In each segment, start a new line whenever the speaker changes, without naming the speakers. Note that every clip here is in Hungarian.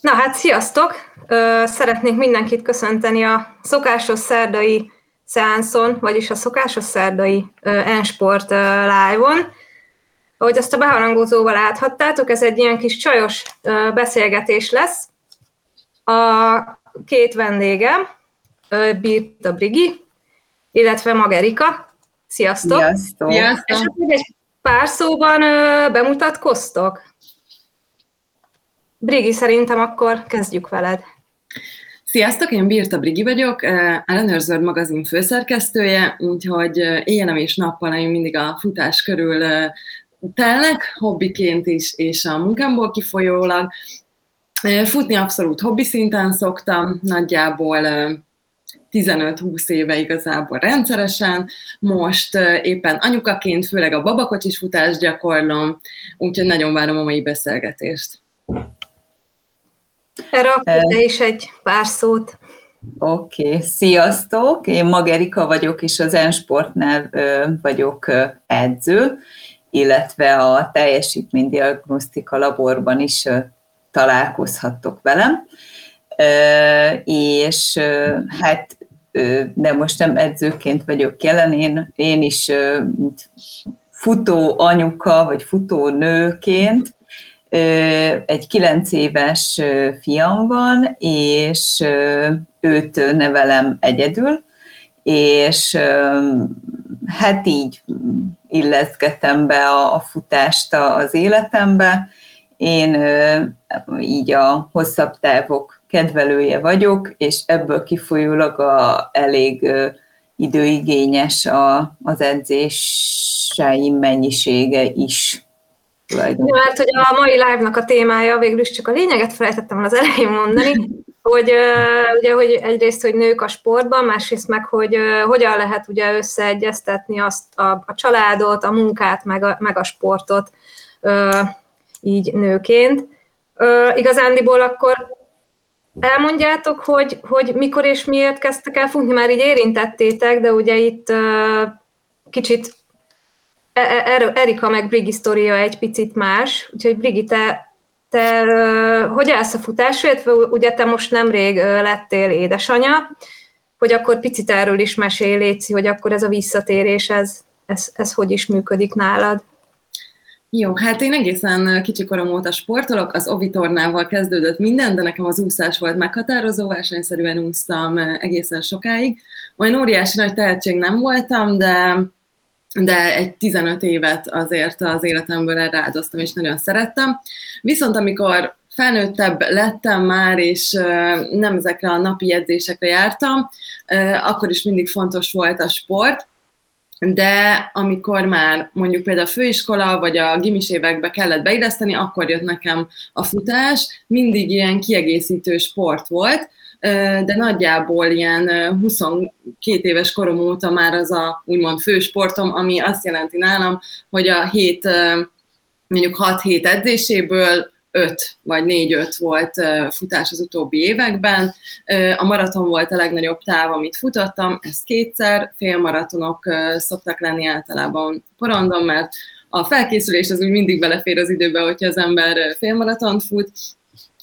Na hát, sziasztok! Szeretnék mindenkit köszönteni a szokásos szerdai szeánszon, vagyis a szokásos szerdai Ensport live-on. Ahogy azt a beharangozóval láthattátok, ez egy ilyen kis csajos beszélgetés lesz. A két vendégem, Birta Brigi, illetve Magerika. Sziasztok!
Sziasztok!
Sziasztok. És egy pár szóban bemutatkoztok? Brigi, szerintem akkor kezdjük veled.
Sziasztok, én Birta Brigi vagyok, Ellenőrződ magazin főszerkesztője, úgyhogy éjjel és nappal én mindig a futás körül telnek, hobbiként is, és a munkámból kifolyólag. Futni abszolút hobbi szinten szoktam, nagyjából 15-20 éve igazából rendszeresen, most éppen anyukaként, főleg a babakocsis futást gyakorlom, úgyhogy nagyon várom a mai beszélgetést.
Erre akkor te is egy pár szót.
Oké, okay. sziasztok! Én Magerika vagyok, és az Ensportnál vagyok edző, illetve a teljesítménydiagnosztika laborban is találkozhattok velem. És hát, de most nem edzőként vagyok jelen, én, én is futó anyuka, vagy futó nőként egy kilenc éves fiam van, és őt nevelem egyedül, és hát így illeszgettem be a futást az életembe. Én így a hosszabb távok kedvelője vagyok, és ebből kifolyólag a, elég időigényes a, az edzéseim mennyisége is.
Mert hogy a mai live-nak a témája, végül is csak a lényeget felejtettem az elején mondani, hogy ugye, hogy egyrészt, hogy nők a sportban, másrészt meg, hogy hogyan lehet ugye összeegyeztetni azt a, a családot, a munkát, meg a, meg a sportot így nőként. Igazándiból akkor elmondjátok, hogy, hogy mikor és miért kezdtek el futni, már így érintettétek, de ugye itt kicsit Erika meg Brigi sztoria egy picit más, úgyhogy Brigi, te, te hogy állsz a futásért? Ugye te most nemrég lettél édesanya, hogy akkor picit erről is mesélj, Léci, hogy akkor ez a visszatérés, ez, ez, ez hogy is működik nálad?
Jó, hát én egészen kicsi korom óta sportolok, az ovitornával kezdődött minden, de nekem az úszás volt meghatározó, versenyszerűen úsztam egészen sokáig. Olyan óriási nagy tehetség nem voltam, de de egy 15 évet azért az életemből erre áldoztam, és nagyon szerettem. Viszont amikor felnőttebb lettem már, és nem ezekre a napi edzésekre jártam, akkor is mindig fontos volt a sport, de amikor már mondjuk például a főiskola vagy a gimis évekbe kellett beilleszteni, akkor jött nekem a futás, mindig ilyen kiegészítő sport volt, de nagyjából ilyen 22 éves korom óta már az a úgymond fősportom, ami azt jelenti nálam, hogy a hét, mondjuk 6 hét edzéséből 5 vagy 4-5 volt futás az utóbbi években. A maraton volt a legnagyobb táv, amit futottam, ez kétszer, félmaratonok szoktak lenni általában porondon, mert a felkészülés az úgy mindig belefér az időbe, hogyha az ember félmaratont fut,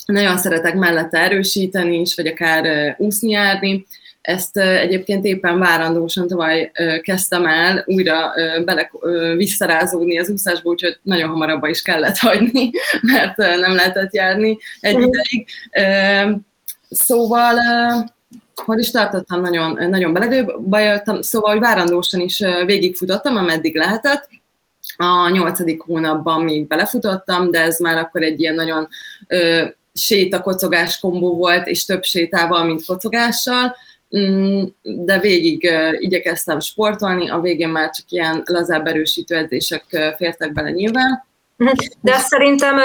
nagyon szeretek mellette erősíteni is, vagy akár úszni járni. Ezt egyébként éppen várandósan tavaly kezdtem el újra bele visszarázódni az úszásba, úgyhogy nagyon hamar abba is kellett hagyni, mert nem lehetett járni egy ideig. Szóval hol is tartottam, nagyon, nagyon beledőbe jöttem, szóval hogy várandósan is végigfutottam, ameddig lehetett. A nyolcadik hónapban még belefutottam, de ez már akkor egy ilyen nagyon séta-kocogás kombó volt, és több sétával, mint kocogással, mm, de végig igyekeztem sportolni, a végén már csak ilyen lazább erősítő edzések fértek bele nyilván.
De azt szerintem,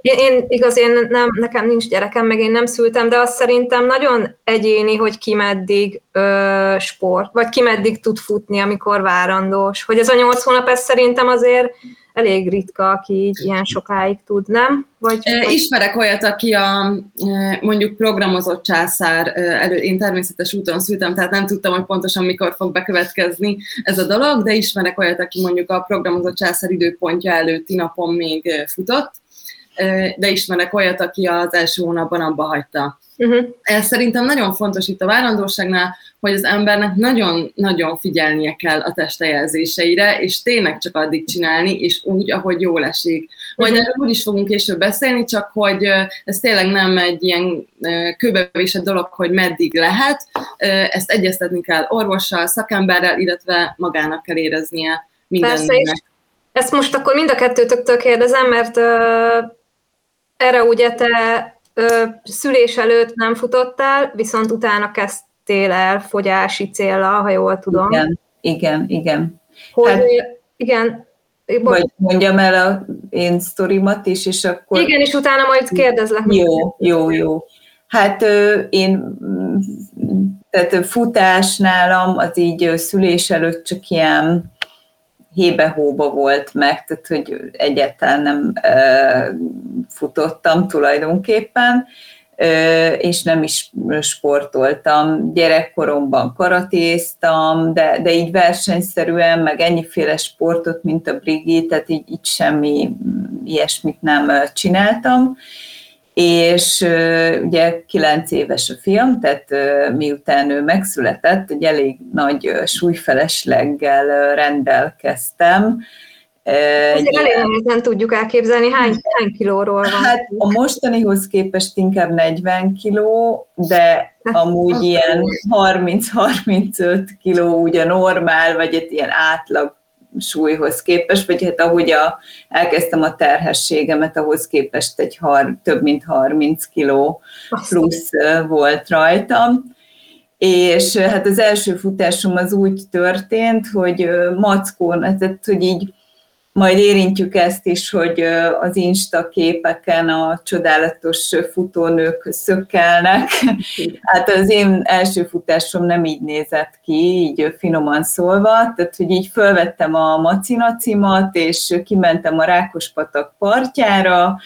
én igaz, én nem, nekem nincs gyerekem, meg én nem szültem, de azt szerintem nagyon egyéni, hogy ki meddig ö, sport, vagy ki meddig tud futni, amikor várandós. Hogy ez a nyolc hónap, ez szerintem azért elég ritka, aki így ilyen sokáig tud, nem?
Vagy, vagy... Ismerek olyat, aki a mondjuk programozott császár elő, én természetes úton szültem, tehát nem tudtam, hogy pontosan mikor fog bekövetkezni ez a dolog, de ismerek olyat, aki mondjuk a programozott császár időpontja előtti napon még futott, de ismerek olyat, aki az első hónapban abba hagyta. Uh-huh. Ez szerintem nagyon fontos itt a várandóságnál, hogy az embernek nagyon-nagyon figyelnie kell a testejelzéseire, és tényleg csak addig csinálni, és úgy, ahogy jól esik. Majd uh-huh. erről úgy is fogunk később beszélni, csak hogy ez tényleg nem egy ilyen kőbevésett dolog, hogy meddig lehet, ezt egyeztetni kell orvossal, szakemberrel, illetve magának kell éreznie mindennek.
Ezt most akkor mind a kettőtöktől kérdezem, mert uh, erre ugye te uh, szülés előtt nem futottál, viszont utána kezdtél el fogyási célra, ha jól tudom.
Igen, igen, igen.
Hogy, hát, igen,
vagy mondjam el a én sztorimat is, és akkor...
Igen, és utána majd kérdezlek.
Jó, jó, jó. Hát én, tehát futás nálam az így szülés előtt csak ilyen hébe-hóba volt meg, tehát hogy egyáltalán nem futottam tulajdonképpen, és nem is sportoltam. Gyerekkoromban karatéztam, de, de így versenyszerűen, meg ennyiféle sportot, mint a Brigi, tehát így, így semmi ilyesmit nem csináltam és ugye kilenc éves a fiam, tehát miután ő megszületett, egy elég nagy súlyfelesleggel rendelkeztem.
Azért elég nehezen tudjuk elképzelni, hány, hány kilóról van.
Hát a mostanihoz képest inkább 40 kiló, de hát, amúgy ilyen 30-35 kiló ugye normál, vagy egy ilyen átlag súlyhoz képest, vagy hát ahogy a, elkezdtem a terhességemet, ahhoz képest egy har, több mint 30 kiló plusz volt rajtam. És hát az első futásom az úgy történt, hogy mackón, tehát hogy így majd érintjük ezt is, hogy az Insta képeken a csodálatos futónők szökkelnek. Hát az én első futásom nem így nézett ki, így finoman szólva, tehát hogy így fölvettem a macinacimat, és kimentem a Rákospatak partjára,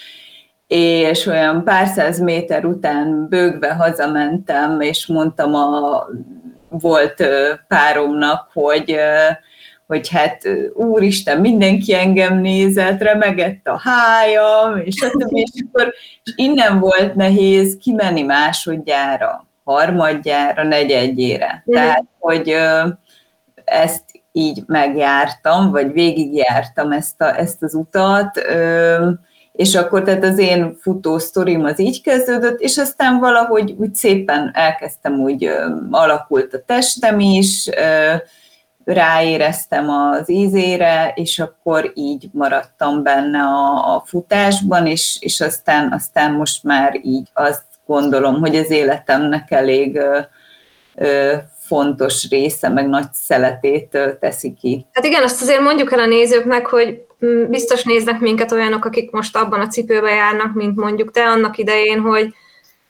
és olyan pár száz méter után bőgve hazamentem, és mondtam a volt páromnak, hogy hogy hát úristen, mindenki engem nézett, remegett a hájam, és stb. és akkor és innen volt nehéz kimenni másodjára, harmadjára, negyedjére. Mm. Tehát, hogy ezt így megjártam, vagy végigjártam ezt, a, ezt az utat, és akkor tehát az én futó sztorim az így kezdődött, és aztán valahogy úgy szépen elkezdtem, úgy alakult a testem is, ráéreztem az ízére, és akkor így maradtam benne a, a futásban, és, és aztán, aztán most már így azt gondolom, hogy az életemnek elég ö, ö, fontos része, meg nagy szeletét teszi ki.
Hát igen, azt azért mondjuk el a nézőknek, hogy mm, biztos néznek minket olyanok, akik most abban a cipőben járnak, mint mondjuk te annak idején, hogy,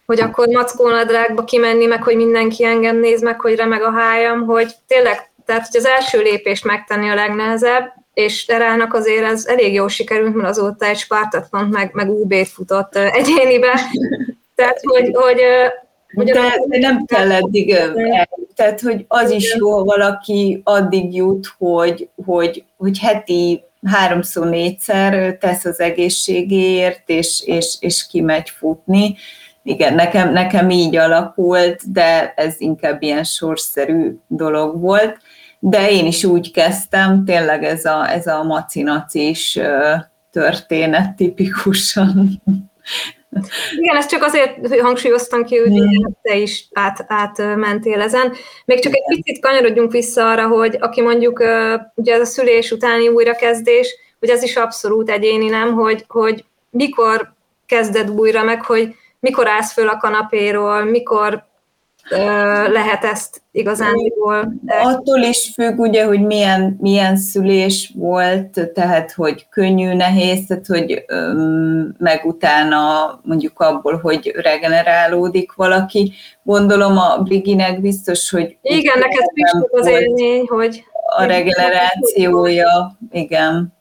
hogy akkor mackónadrágba kimenni, meg hogy mindenki engem néz, meg hogy remeg a hájam, hogy tényleg tehát, hogy az első lépést megtenni a legnehezebb, és Terának azért ez elég jól sikerült, mert azóta egy Spartatlont meg, meg UB-t futott egyénibe. Tehát, hogy, hogy
de nem kell eddig, tehát hogy az is jó, ha valaki addig jut, hogy, hogy, hogy heti háromszor, négyszer tesz az egészségéért, és, és, és kimegy futni. Igen, nekem, nekem így alakult, de ez inkább ilyen sorszerű dolog volt de én is úgy kezdtem, tényleg ez a, ez a macinacis történet tipikusan.
Igen, ezt csak azért hangsúlyoztam ki, hogy hmm. te is át, átmentél ezen. Még csak egy picit kanyarodjunk vissza arra, hogy aki mondjuk ugye ez a szülés utáni újrakezdés, hogy ez is abszolút egyéni, nem, hogy, hogy mikor kezded újra meg, hogy mikor állsz föl a kanapéról, mikor lehet ezt igazándiból.
Attól is függ, ugye, hogy milyen, milyen szülés volt, tehát, hogy könnyű, nehéz, tehát, hogy meg utána mondjuk abból, hogy regenerálódik valaki. Gondolom a Briginek biztos, hogy...
Igen, neked is az élmény, hogy...
A regenerációja, igen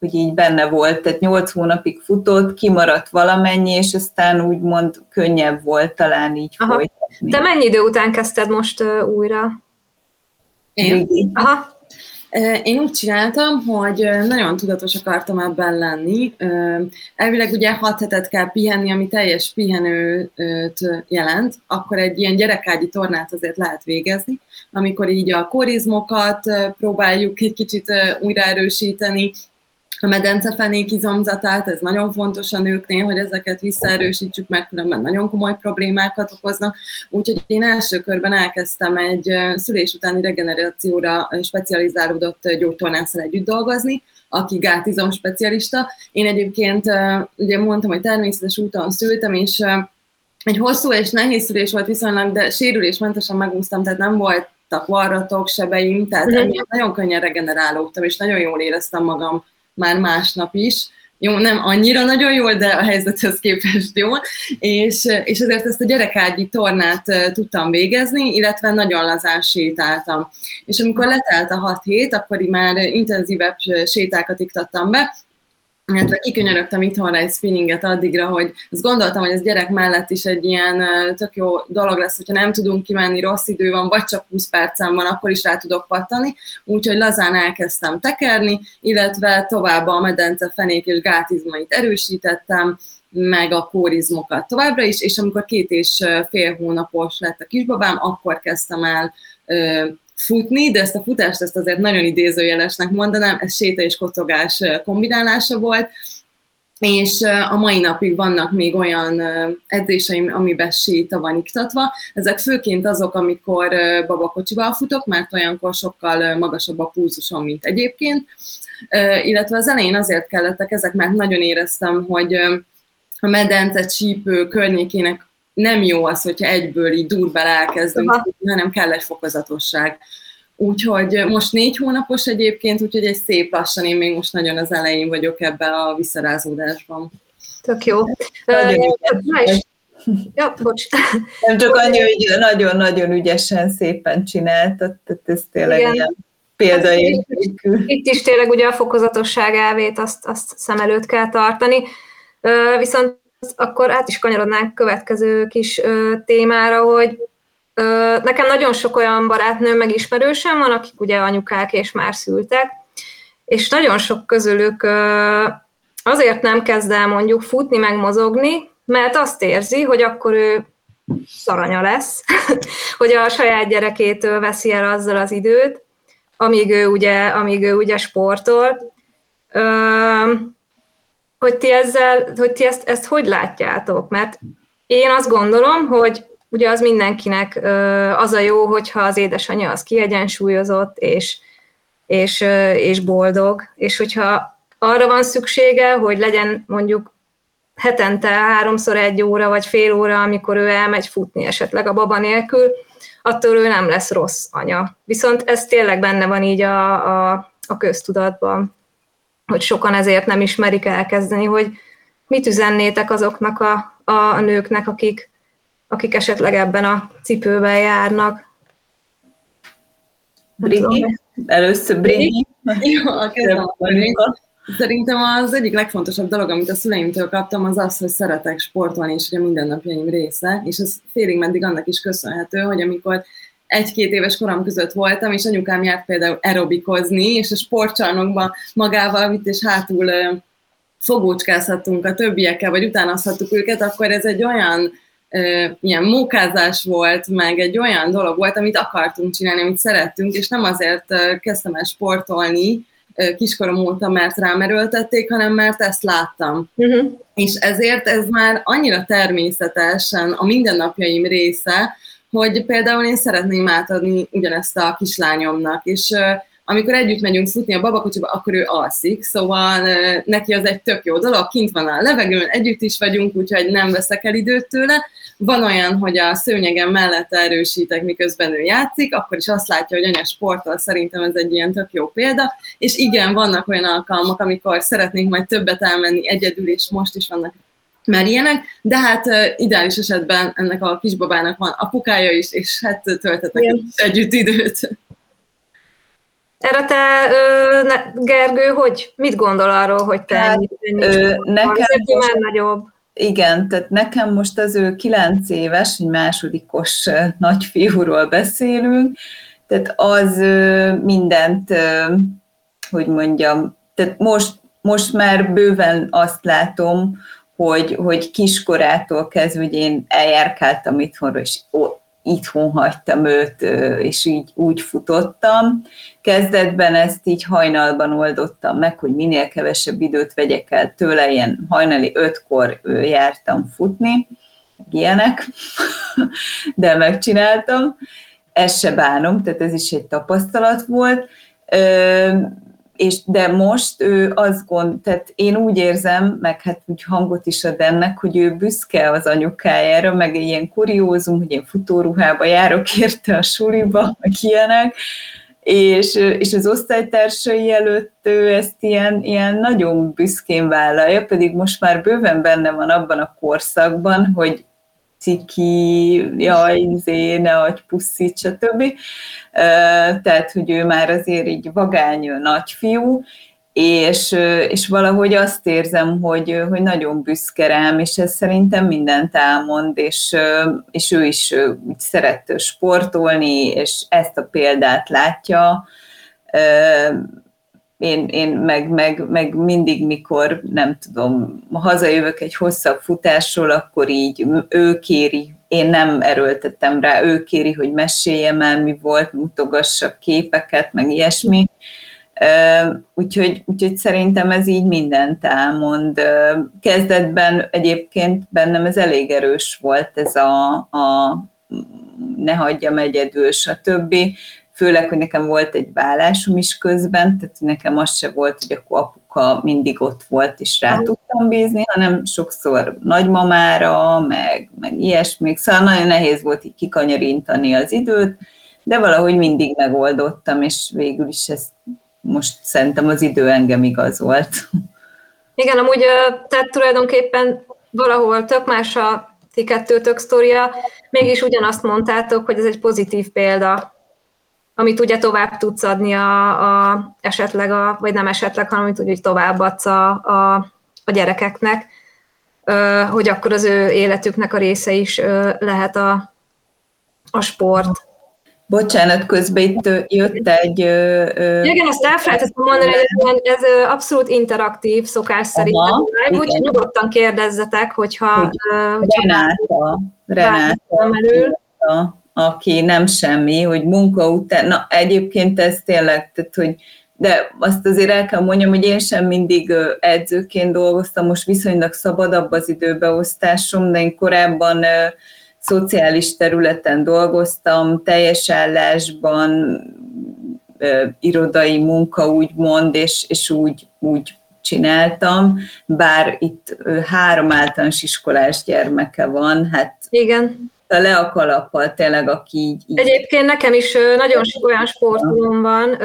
hogy így benne volt, tehát nyolc hónapig futott, kimaradt valamennyi, és aztán úgymond könnyebb volt talán így Aha. folytatni.
De mennyi idő után kezdted most uh, újra?
Én?
Aha.
Én úgy csináltam, hogy nagyon tudatos akartam ebben lenni. Elvileg ugye 6 hetet kell pihenni, ami teljes pihenőt jelent, akkor egy ilyen gyerekágyi tornát azért lehet végezni, amikor így a korizmokat próbáljuk egy kicsit újraerősíteni, a medencefenék izomzatát, ez nagyon fontos a nőknél, hogy ezeket visszaerősítsük, mert különben nagyon komoly problémákat okoznak. Úgyhogy én első körben elkezdtem egy szülés utáni regenerációra specializálódott gyógytornászal együtt dolgozni, aki gátizom specialista. Én egyébként ugye mondtam, hogy természetes úton szültem, és egy hosszú és nehéz szülés volt viszonylag, de sérülésmentesen megúsztam, tehát nem voltak varratok, sebeim, tehát mm-hmm. nagyon könnyen regenerálódtam, és nagyon jól éreztem magam már másnap is. Jó, nem annyira nagyon jól, de a helyzethez képest jó, és, és ezért ezt a gyerekágyi tornát tudtam végezni, illetve nagyon lazán sétáltam. És amikor letelt a hat hét, akkor már intenzívebb sétákat iktattam be, illetve kikönyörögtem itthonra egy spinninget addigra, hogy azt gondoltam, hogy ez gyerek mellett is egy ilyen tök jó dolog lesz, hogyha nem tudunk kimenni, rossz idő van, vagy csak 20 percem van, akkor is rá tudok pattani. Úgyhogy lazán elkezdtem tekerni, illetve tovább a medence fenék és gátizmait erősítettem, meg a kórizmokat továbbra is, és amikor két és fél hónapos lett a kisbabám, akkor kezdtem el futni, de ezt a futást ezt azért nagyon idézőjelesnek mondanám, ez séta és kocogás kombinálása volt, és a mai napig vannak még olyan edzéseim, amiben séta van iktatva. Ezek főként azok, amikor babakocsival futok, mert olyankor sokkal magasabb a pulzusom, mint egyébként. Illetve az elején azért kellettek ezek, mert nagyon éreztem, hogy a medence csípő környékének nem jó az, hogyha egyből így durvá elkezdünk, Aha. hanem kell egy fokozatosság. Úgyhogy most négy hónapos egyébként, úgyhogy egy szép lassan, én még most nagyon az elején vagyok ebbe a visszarázódásban.
Tök jó. Ja, bocs.
Nem csak annyi, hogy nagyon-nagyon ügyesen, szépen csináltad, tehát ez tényleg Igen. ilyen példaértékű.
Itt is tényleg ugye a fokozatosság elvét azt, azt szem előtt kell tartani. Viszont akkor át is kanyarodnánk következő kis ö, témára, hogy ö, nekem nagyon sok olyan barátnőm meg ismerősem van, akik ugye anyukák és már szültek, és nagyon sok közülük ö, azért nem kezd el mondjuk futni, meg mozogni, mert azt érzi, hogy akkor ő szaranya lesz, hogy a saját gyerekétől veszi el azzal az időt, amíg ő ugye, amíg ő ugye sportol. Ö, hogy ti, ezzel, hogy ti ezt, ezt hogy látjátok, mert én azt gondolom, hogy ugye az mindenkinek az a jó, hogyha az édesanyja az kiegyensúlyozott, és, és, és boldog, és hogyha arra van szüksége, hogy legyen mondjuk hetente háromszor egy óra, vagy fél óra, amikor ő elmegy futni esetleg a baba nélkül, attól ő nem lesz rossz anya. Viszont ez tényleg benne van így a, a, a köztudatban hogy sokan ezért nem ismerik elkezdeni, hogy mit üzennétek azoknak a, a nőknek, akik, akik esetleg ebben a cipőben járnak.
Brigi? Először Brigi.
Jó, Szerintem az egyik legfontosabb dolog, amit a szüleimtől kaptam, az az, hogy szeretek sportolni, és ugye mindennapjaim része, és ez félig meddig annak is köszönhető, hogy amikor egy-két éves korom között voltam, és anyukám járt például aerobikozni, és a sportcsarnokba magával vitt, és hátul fogócskázhattunk a többiekkel, vagy utánozhattuk őket, akkor ez egy olyan ilyen mókázás volt, meg egy olyan dolog volt, amit akartunk csinálni, amit szerettünk, és nem azért kezdtem el sportolni kiskorom óta, mert rám erőltették, hanem mert ezt láttam. Uh-huh. És ezért ez már annyira természetesen a mindennapjaim része, hogy például én szeretném átadni ugyanezt a kislányomnak, és amikor együtt megyünk futni a babakocsiba, akkor ő alszik, szóval neki az egy tök jó dolog, kint van a levegőn, együtt is vagyunk, úgyhogy nem veszek el időt tőle. Van olyan, hogy a szőnyegem mellett erősítek, miközben ő játszik, akkor is azt látja, hogy anya sportol, szerintem ez egy ilyen tök jó példa. És igen, vannak olyan alkalmak, amikor szeretnénk majd többet elmenni egyedül, és most is vannak már ilyenek, de hát ideális esetben ennek a kisbabának van apukája is, és hát töltetek együtt időt.
Erre te, ö, ne, Gergő, hogy mit gondol arról, hogy te hát, ennyi, ö, nekem most, már nagyobb?
Igen, tehát nekem most az ő kilenc éves, egy másodikos nagyfiúról beszélünk, tehát az mindent, hogy mondjam, tehát most, most már bőven azt látom, hogy, hogy kiskorától kezdve, hogy én eljárkáltam itthonra, és itthon hagytam őt, és így úgy futottam. Kezdetben ezt így hajnalban oldottam meg, hogy minél kevesebb időt vegyek el tőle, ilyen hajnali ötkor jártam futni, ilyenek, de megcsináltam. Ezt se bánom, tehát ez is egy tapasztalat volt és de most ő azt gond, tehát én úgy érzem, meg hát úgy hangot is ad ennek, hogy ő büszke az anyukájára, meg ilyen kuriózum, hogy én futóruhába járok érte a suliba, meg ilyenek, és, és az osztálytársai előtt ő ezt ilyen, ilyen nagyon büszkén vállalja, pedig most már bőven benne van abban a korszakban, hogy ciki, jaj, izé, ne adj puszit, stb. Tehát, hogy ő már azért így vagány nagyfiú, és, és valahogy azt érzem, hogy, hogy nagyon büszke rám, és ez szerintem mindent elmond, és, és ő is szeret sportolni, és ezt a példát látja, én, én meg, meg, meg mindig, mikor nem tudom, hazajövök egy hosszabb futásról, akkor így ő kéri, én nem erőltettem rá, ő kéri, hogy meséljem el, mi volt, mutogassak képeket, meg ilyesmi. Úgyhogy, úgyhogy szerintem ez így mindent elmond. Kezdetben egyébként bennem ez elég erős volt, ez a, a ne hagyjam egyedül, stb főleg, hogy nekem volt egy vállásom is közben, tehát nekem az se volt, hogy akkor apuka mindig ott volt, és rá tudtam bízni, hanem sokszor nagymamára, meg, meg ilyesmi, szóval nagyon nehéz volt így kikanyarintani az időt, de valahogy mindig megoldottam, és végül is ez most szerintem az idő engem igazolt.
Igen, amúgy tehát tulajdonképpen valahol tök más a ti kettőtök sztoria, mégis ugyanazt mondtátok, hogy ez egy pozitív példa amit ugye tovább tudsz adni a, a esetleg, a, vagy nem esetleg, hanem amit úgy továbbadsz a, a, a gyerekeknek, hogy akkor az ő életüknek a része is lehet a, a sport.
Bocsánat, közben itt jött egy...
Igen, azt elfelejtettem mondani, hogy ez, ez abszolút interaktív szokás szerint. Úgyhogy nyugodtan kérdezzetek, hogyha... Hogy
hogyha Renáta, Renáta, Renáta aki nem semmi, hogy munka után, na egyébként ez tényleg, tehát hogy de azt azért el kell mondjam, hogy én sem mindig edzőként dolgoztam, most viszonylag szabadabb az időbeosztásom, de én korábban szociális területen dolgoztam, teljes állásban, irodai munka úgymond, és, és úgy, úgy csináltam, bár itt három általános iskolás gyermeke van, hát
Igen
le a kalappal tényleg, aki így, így...
Egyébként nekem is nagyon sok olyan sportolom van,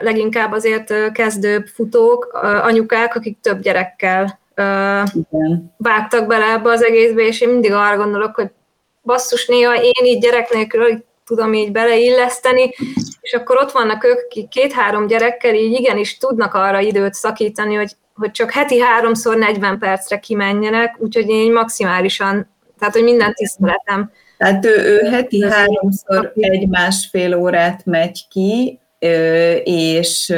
leginkább azért kezdőbb futók, anyukák, akik több gyerekkel Igen. vágtak bele ebbe az egészbe, és én mindig arra gondolok, hogy basszus, néha én így gyerek nélkül tudom így beleilleszteni, és akkor ott vannak ők, akik két-három gyerekkel így igenis tudnak arra időt szakítani, hogy, hogy csak heti háromszor 40 percre kimenjenek, úgyhogy én maximálisan tehát, hogy minden tiszteletem.
Tehát ő, ő heti háromszor egy-másfél órát megy ki, és,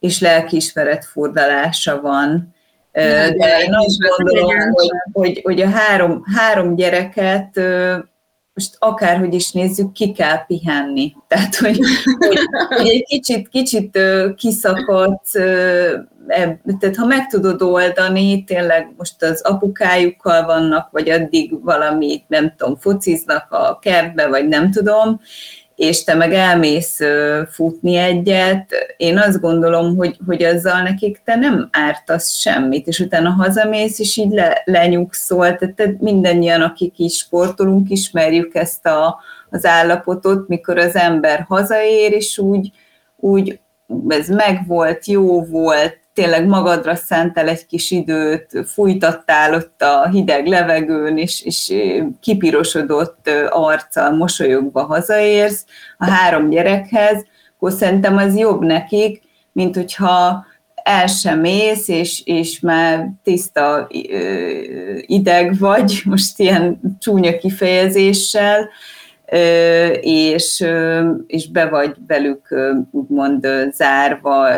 és lelkiismeret furdalása van. De én azt gondolom, hogy, hogy, hogy a három, három gyereket most akárhogy is nézzük, ki kell pihenni. Tehát, hogy, hogy, egy kicsit, kicsit kiszakadsz, tehát ha meg tudod oldani, tényleg most az apukájukkal vannak, vagy addig valamit, nem tudom, fociznak a kertbe, vagy nem tudom, és te meg elmész futni egyet, én azt gondolom, hogy, hogy azzal nekik te nem ártasz semmit, és utána hazamész, és így le, lenyugszol, tehát te mindannyian, akik is sportolunk, ismerjük ezt a, az állapotot, mikor az ember hazaér, és úgy, úgy ez megvolt, jó volt, tényleg magadra szentel egy kis időt, fújtattál ott a hideg levegőn, és, és kipirosodott arccal, mosolyogva hazaérsz a három gyerekhez, akkor szerintem az jobb nekik, mint hogyha el sem mész, és, és már tiszta ideg vagy, most ilyen csúnya kifejezéssel, és, és be vagy velük úgymond zárva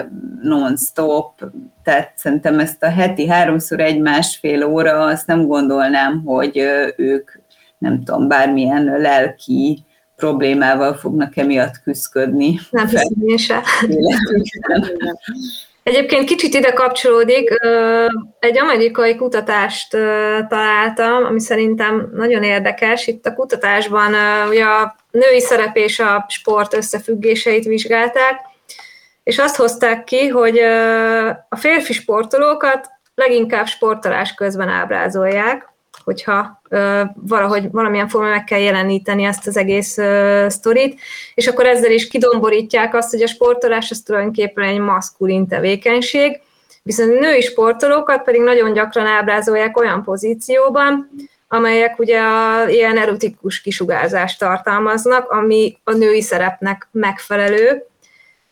non-stop, tehát szerintem ezt a heti háromszor egy-másfél óra, azt nem gondolnám, hogy ők nem tudom, bármilyen lelki problémával fognak emiatt küzdködni.
Nem hiszem én se. Egyébként kicsit ide kapcsolódik, egy amerikai kutatást találtam, ami szerintem nagyon érdekes. Itt a kutatásban ugye a női szerep és a sport összefüggéseit vizsgálták, és azt hozták ki, hogy a férfi sportolókat leginkább sportolás közben ábrázolják, hogyha valahogy valamilyen formában meg kell jeleníteni ezt az egész sztorit, és akkor ezzel is kidomborítják azt, hogy a sportolás az tulajdonképpen egy maszkulin tevékenység, viszont női sportolókat pedig nagyon gyakran ábrázolják olyan pozícióban, amelyek ugye a, ilyen erotikus kisugárzást tartalmaznak, ami a női szerepnek megfelelő,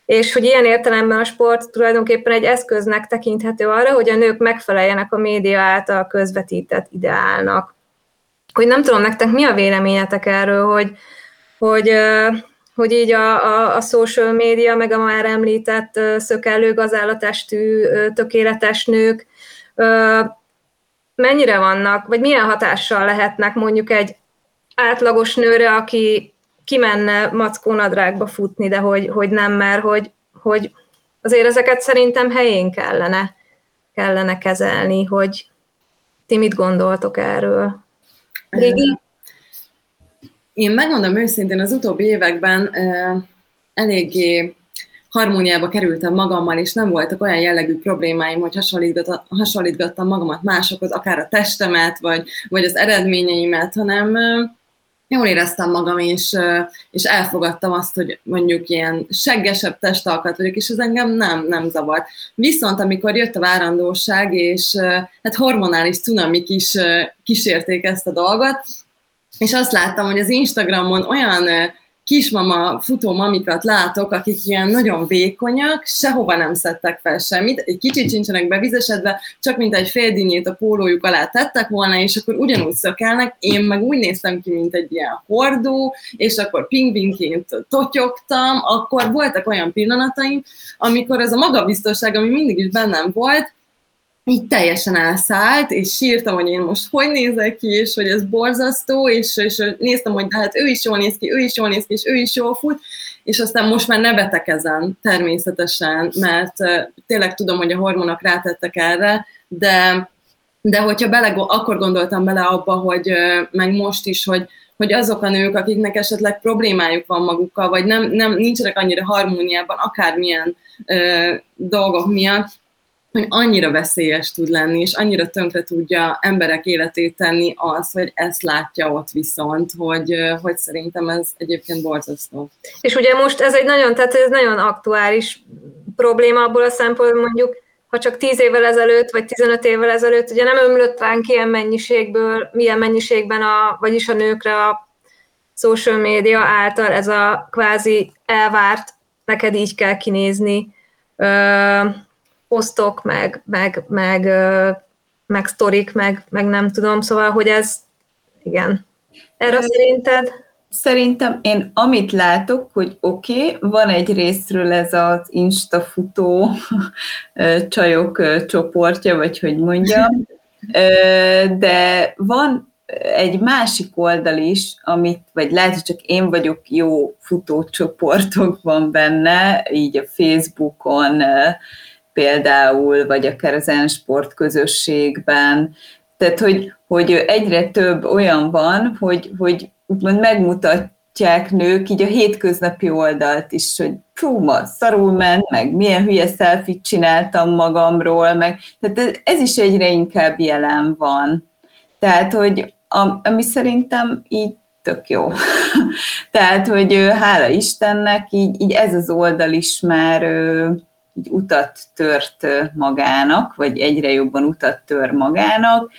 és hogy ilyen értelemben a sport tulajdonképpen egy eszköznek tekinthető arra, hogy a nők megfeleljenek a média által közvetített ideálnak. Hogy nem tudom nektek mi a véleményetek erről, hogy, hogy, hogy így a, a, a social média, meg a már említett szökellő gazállatestű tökéletes nők mennyire vannak, vagy milyen hatással lehetnek mondjuk egy átlagos nőre, aki kimenne mackónadrágba futni, de hogy, hogy nem, mert hogy, hogy azért ezeket szerintem helyén kellene, kellene kezelni, hogy ti mit gondoltok erről? Régi?
Én megmondom őszintén, az utóbbi években uh, eléggé harmóniába kerültem magammal, és nem voltak olyan jellegű problémáim, hogy hasonlítgattam magamat másokhoz, akár a testemet, vagy, vagy az eredményeimet, hanem uh, jól éreztem magam, és, és elfogadtam azt, hogy mondjuk ilyen seggesebb testalkat vagyok, és ez engem nem, nem zavart. Viszont amikor jött a várandóság, és hát hormonális cunamik is kísérték ezt a dolgot, és azt láttam, hogy az Instagramon olyan kismama futó mamikat látok, akik ilyen nagyon vékonyak, sehova nem szedtek fel semmit, egy kicsit sincsenek bevizesedve, csak mint egy fél dinnyét a pólójuk alá tettek volna, és akkor ugyanúgy szökelnek, én meg úgy néztem ki, mint egy ilyen hordó, és akkor pingvinként totyogtam, akkor voltak olyan pillanataim, amikor ez a magabiztosság, ami mindig is bennem volt, így teljesen elszállt, és sírtam, hogy én most hogy nézek ki, és hogy ez borzasztó, és, és néztem, hogy de hát ő is jól néz ki, ő is jól néz ki, és ő is jól fut, és aztán most már nevetek ezen természetesen, mert tényleg tudom, hogy a hormonok rátettek erre, de, de hogyha bele, akkor gondoltam bele abba, hogy meg most is, hogy, hogy azok a nők, akiknek esetleg problémájuk van magukkal, vagy nem, nem nincsenek annyira harmóniában, akármilyen ö, dolgok miatt, hogy annyira veszélyes tud lenni, és annyira tönkre tudja emberek életét tenni az, hogy ezt látja ott viszont, hogy, hogy szerintem ez egyébként borzasztó.
És ugye most ez egy nagyon, tehát ez nagyon aktuális probléma abból a szempontból, mondjuk, ha csak 10 évvel ezelőtt, vagy 15 évvel ezelőtt, ugye nem ömlött ránk ilyen mennyiségből, milyen mennyiségben, a, vagyis a nőkre a social média által ez a kvázi elvárt, neked így kell kinézni, posztok, meg, meg, meg, meg sztorik, meg, meg nem tudom, szóval, hogy ez, igen. Erre szerinted?
Szerintem én amit látok, hogy oké, okay, van egy részről ez az Insta futó csajok csoportja, vagy hogy mondjam, de van egy másik oldal is, amit, vagy lehet, hogy csak én vagyok jó futócsoportokban benne, így a Facebookon, például, vagy akár az sport közösségben. Tehát, hogy, hogy egyre több olyan van, hogy, hogy úgymond megmutatják nők így a hétköznapi oldalt is, hogy fú, ma szarul ment, meg milyen hülye szelfit csináltam magamról, meg tehát ez, ez is egyre inkább jelen van. Tehát, hogy ami szerintem így tök jó. Tehát, hogy hála Istennek, így, így ez az oldal is már így utat tört magának, vagy egyre jobban utat tör magának,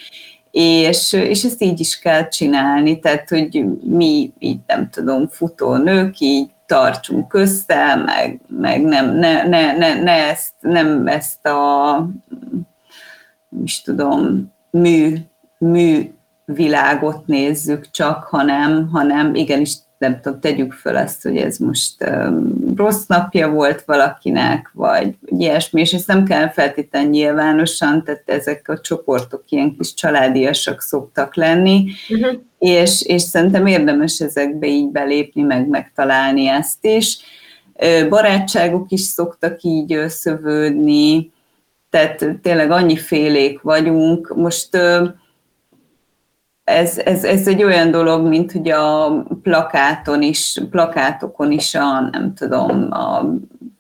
és, és ezt így is kell csinálni, tehát, hogy mi így nem tudom, futó nők így tartsunk össze, meg, meg nem, ne, ne, ne, ne ezt, nem ezt a, is tudom, mű, mű világot nézzük csak, hanem, hanem igenis nem tudom, tegyük föl azt, hogy ez most um, rossz napja volt valakinek, vagy ilyesmi, és ezt nem kell feltétlenül nyilvánosan, tehát ezek a csoportok ilyen kis családiasak szoktak lenni, uh-huh. és, és szerintem érdemes ezekbe így belépni, meg megtalálni ezt is. Barátságok is szoktak így szövődni, tehát tényleg annyi félék vagyunk. Most ez, ez, ez egy olyan dolog, mint hogy a plakáton is, plakátokon is a, nem tudom, a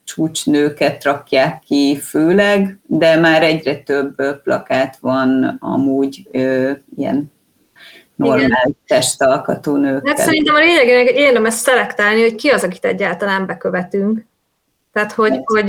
csúcsnőket rakják ki főleg, de már egyre több plakát van amúgy ö, ilyen normál testalkatú nőkkel.
Hát szerintem a lényeg érdemes szelektálni, hogy ki az, akit egyáltalán bekövetünk. Tehát, hogy, hát, hogy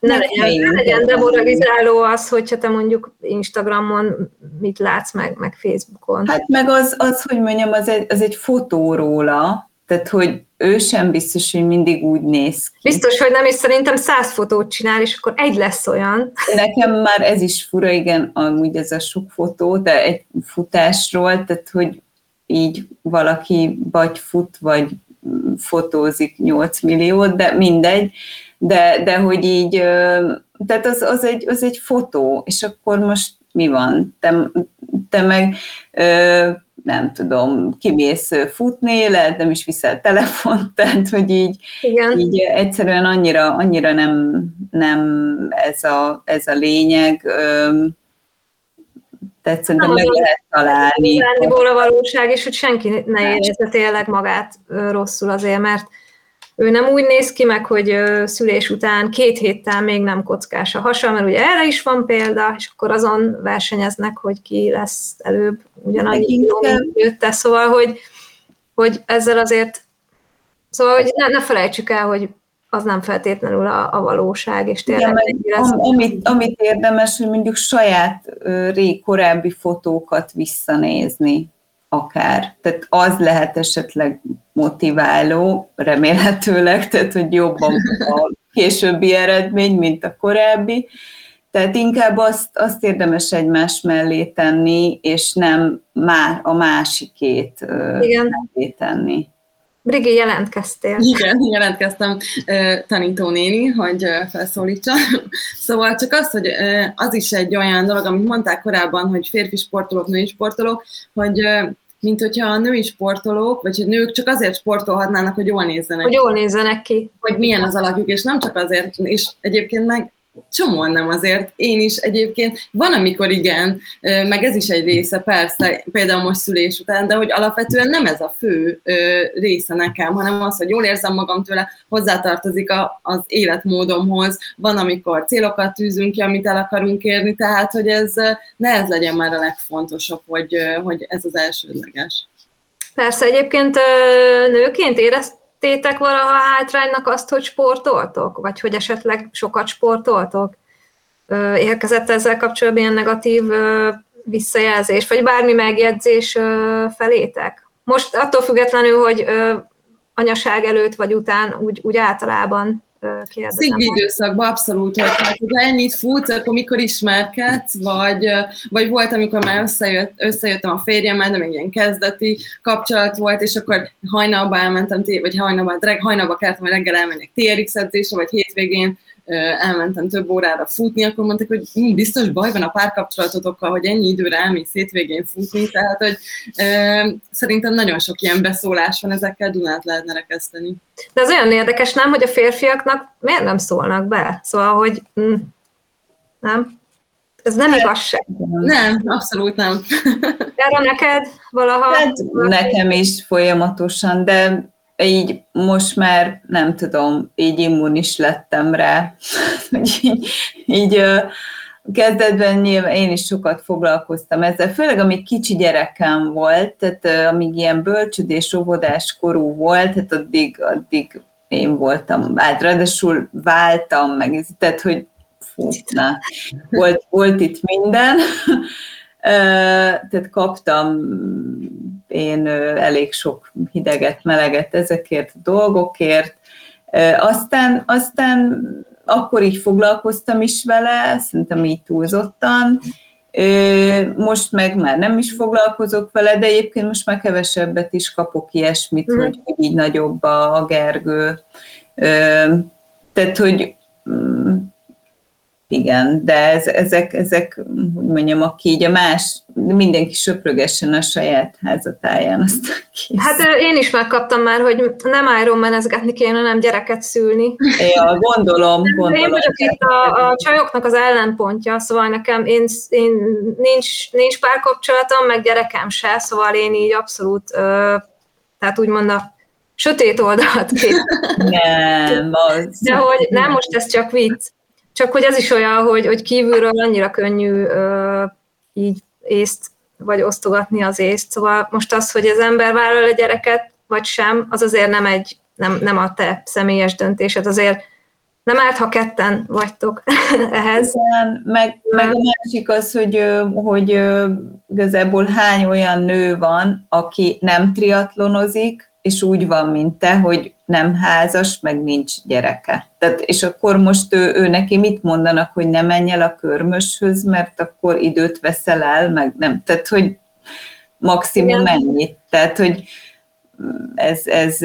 ne legyen, ne legyen demoralizáló az, hogyha te mondjuk Instagramon mit látsz meg, meg Facebookon.
Hát meg az, az hogy mondjam, az egy, az egy fotó róla, tehát, hogy ő sem biztos, hogy mindig úgy néz ki.
Biztos, hogy nem, és szerintem száz fotót csinál, és akkor egy lesz olyan.
Nekem már ez is fura, igen, amúgy ez a sok fotó, de egy futásról, tehát, hogy így valaki vagy fut, vagy fotózik 8 milliót, de mindegy, de, de hogy így, tehát az, az, egy, az egy fotó, és akkor most mi van? Te, te meg nem tudom, kimész futni, lehet nem is viszel telefont, tehát hogy így, Igen. így egyszerűen annyira, annyira nem, nem ez, a, ez a lényeg, tehát szerintem meg lehet találni.
a valóság, és hogy senki ne érezze tényleg magát rosszul azért, mert ő nem úgy néz ki meg, hogy szülés után két héttel még nem kockás a hasa, mert ugye erre is van példa, és akkor azon versenyeznek, hogy ki lesz előbb ugyanannyi jötte, szóval, hogy, hogy ezzel azért, szóval, hogy ne, ne felejtsük el, hogy az nem feltétlenül a, a valóság, és tényleg
Igen, am, amit, amit érdemes, hogy mondjuk saját rég korábbi fotókat visszanézni akár. Tehát az lehet esetleg motiváló, remélhetőleg, tehát hogy jobban a későbbi eredmény, mint a korábbi. Tehát inkább azt, azt érdemes egymás mellé tenni, és nem má, a másikét Igen. mellé tenni.
Brigi, jelentkeztél.
Igen, jelentkeztem tanítónéni, hogy felszólítsa. Szóval csak az, hogy az is egy olyan dolog, amit mondták korábban, hogy férfi sportolók, női sportolók, hogy mint hogyha a női sportolók, vagy hogy nők csak azért sportolhatnának, hogy jól nézzenek.
Hogy jól nézzenek ki.
Hogy milyen az alakjuk, és nem csak azért, és egyébként meg csomóan nem azért. Én is egyébként, van amikor igen, meg ez is egy része, persze, például most szülés után, de hogy alapvetően nem ez a fő része nekem, hanem az, hogy jól érzem magam tőle, hozzátartozik a, az életmódomhoz, van, amikor célokat tűzünk ki, amit el akarunk érni, tehát, hogy ez ne ez legyen már a legfontosabb, hogy, hogy ez az elsődleges.
Persze, egyébként nőként érezt, éreztétek valaha hátránynak azt, hogy sportoltok? Vagy hogy esetleg sokat sportoltok? Érkezett ezzel kapcsolatban ilyen negatív visszajelzés, vagy bármi megjegyzés felétek? Most attól függetlenül, hogy anyaság előtt vagy után úgy, úgy általában
kérdezem. Szigli időszakban abszolút, hogy hát, ha ennyit futsz, akkor mikor ismerkedsz, vagy, vagy volt, amikor már összejött, összejöttem a férjemmel, de még ilyen kezdeti kapcsolat volt, és akkor hajnalba elmentem, vagy hajnalba, hajnalba kellett, hogy reggel elmenjek TRX edzésre, vagy hétvégén elmentem több órára futni, akkor mondták, hogy hm, biztos baj van a párkapcsolatotokkal, hogy ennyi időre elmész hétvégén futni, tehát hogy e, szerintem nagyon sok ilyen beszólás van, ezekkel Dunát lehetne rekeszteni.
De az olyan érdekes, nem, hogy a férfiaknak miért nem szólnak be? Szóval, hogy hm, nem? Ez nem igazság.
Nem, abszolút nem.
Erre neked valaha? Hát,
nekem is folyamatosan, de így most már nem tudom, így immunis lettem rá, így, így kezdetben nyilván én is sokat foglalkoztam ezzel, főleg amíg kicsi gyerekem volt, tehát amíg ilyen bölcsödés, óvodás korú volt, tehát addig, addig én voltam, hát ráadásul váltam meg, tehát hogy fú, na, volt, volt itt minden, tehát kaptam én elég sok hideget, meleget ezekért a dolgokért. Aztán, aztán akkor így foglalkoztam is vele, szerintem így túlzottan, Most meg már nem is foglalkozok vele, de egyébként most már kevesebbet is kapok ilyesmit, mm. hogy így nagyobb a Gergő. Tehát, hogy mm, igen, de ez, ezek, ezek, hogy mondjam, aki így a más, mindenki söprögessen a saját házatáján, azt
kész. Hát én is megkaptam már, hogy nem Iron menezgetni kéne, nem gyereket szülni.
Ja, gondolom, gondolom.
Én vagyok itt a, a csajoknak az ellenpontja, szóval nekem én, én nincs, nincs párkapcsolatom, meg gyerekem se, szóval én így abszolút, ö, tehát úgymond a sötét oldalt kép.
Nem, az...
De hogy nem, most ez csak vicc. Csak hogy ez is olyan, hogy, hogy kívülről annyira könnyű ö, így észt, vagy osztogatni az észt. Szóval most az, hogy az ember vállal a gyereket, vagy sem, az azért nem egy, nem, nem a te személyes döntésed, azért nem árt, ha ketten vagytok ehhez.
Igen, meg, meg a másik az, hogy, hogy igazából hány olyan nő van, aki nem triatlonozik, és úgy van, mint te, hogy nem házas, meg nincs gyereke. Tehát, és akkor most ő, ő neki mit mondanak, hogy ne menj el a körmöshöz, mert akkor időt veszel el, meg nem. Tehát, hogy maximum Igen. ennyit. Tehát, hogy ez, ez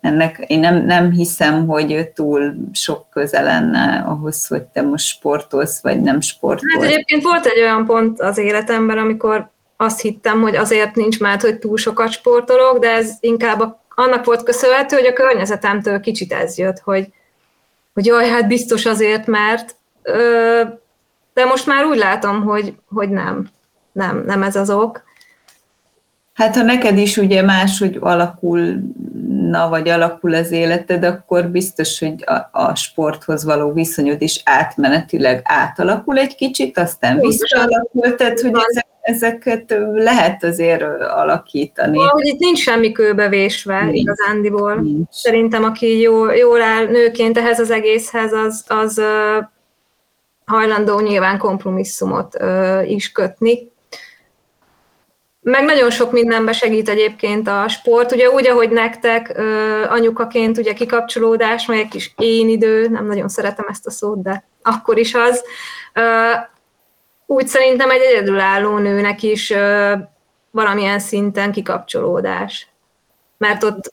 ennek én nem, nem hiszem, hogy túl sok köze lenne ahhoz, hogy te most sportolsz, vagy nem sportolsz.
Hát egyébként volt egy olyan pont az életemben, amikor azt hittem, hogy azért nincs már, hogy túl sokat sportolok, de ez inkább a, annak volt köszönhető, hogy a környezetemtől kicsit ez jött, hogy, hogy jaj, hát biztos azért, mert ö, de most már úgy látom, hogy, hogy nem, nem, nem ez az ok.
Hát ha neked is ugye máshogy alakulna, vagy alakul az életed, akkor biztos, hogy a, a sporthoz való viszonyod is átmenetileg átalakul egy kicsit, aztán visszaalakul, tehát hogy ezek ezeket lehet azért alakítani.
Hogy itt nincs semmi kőbevésve nincs. igazándiból. Nincs. Szerintem, aki jól, jól áll nőként ehhez az egészhez, az, az hajlandó nyilván kompromisszumot is kötni. Meg nagyon sok mindenbe segít egyébként a sport, ugye úgy, ahogy nektek anyukaként ugye kikapcsolódás, meg egy kis én idő, nem nagyon szeretem ezt a szót, de akkor is az. Úgy szerintem egy egyedülálló nőnek is valamilyen szinten kikapcsolódás. Mert ott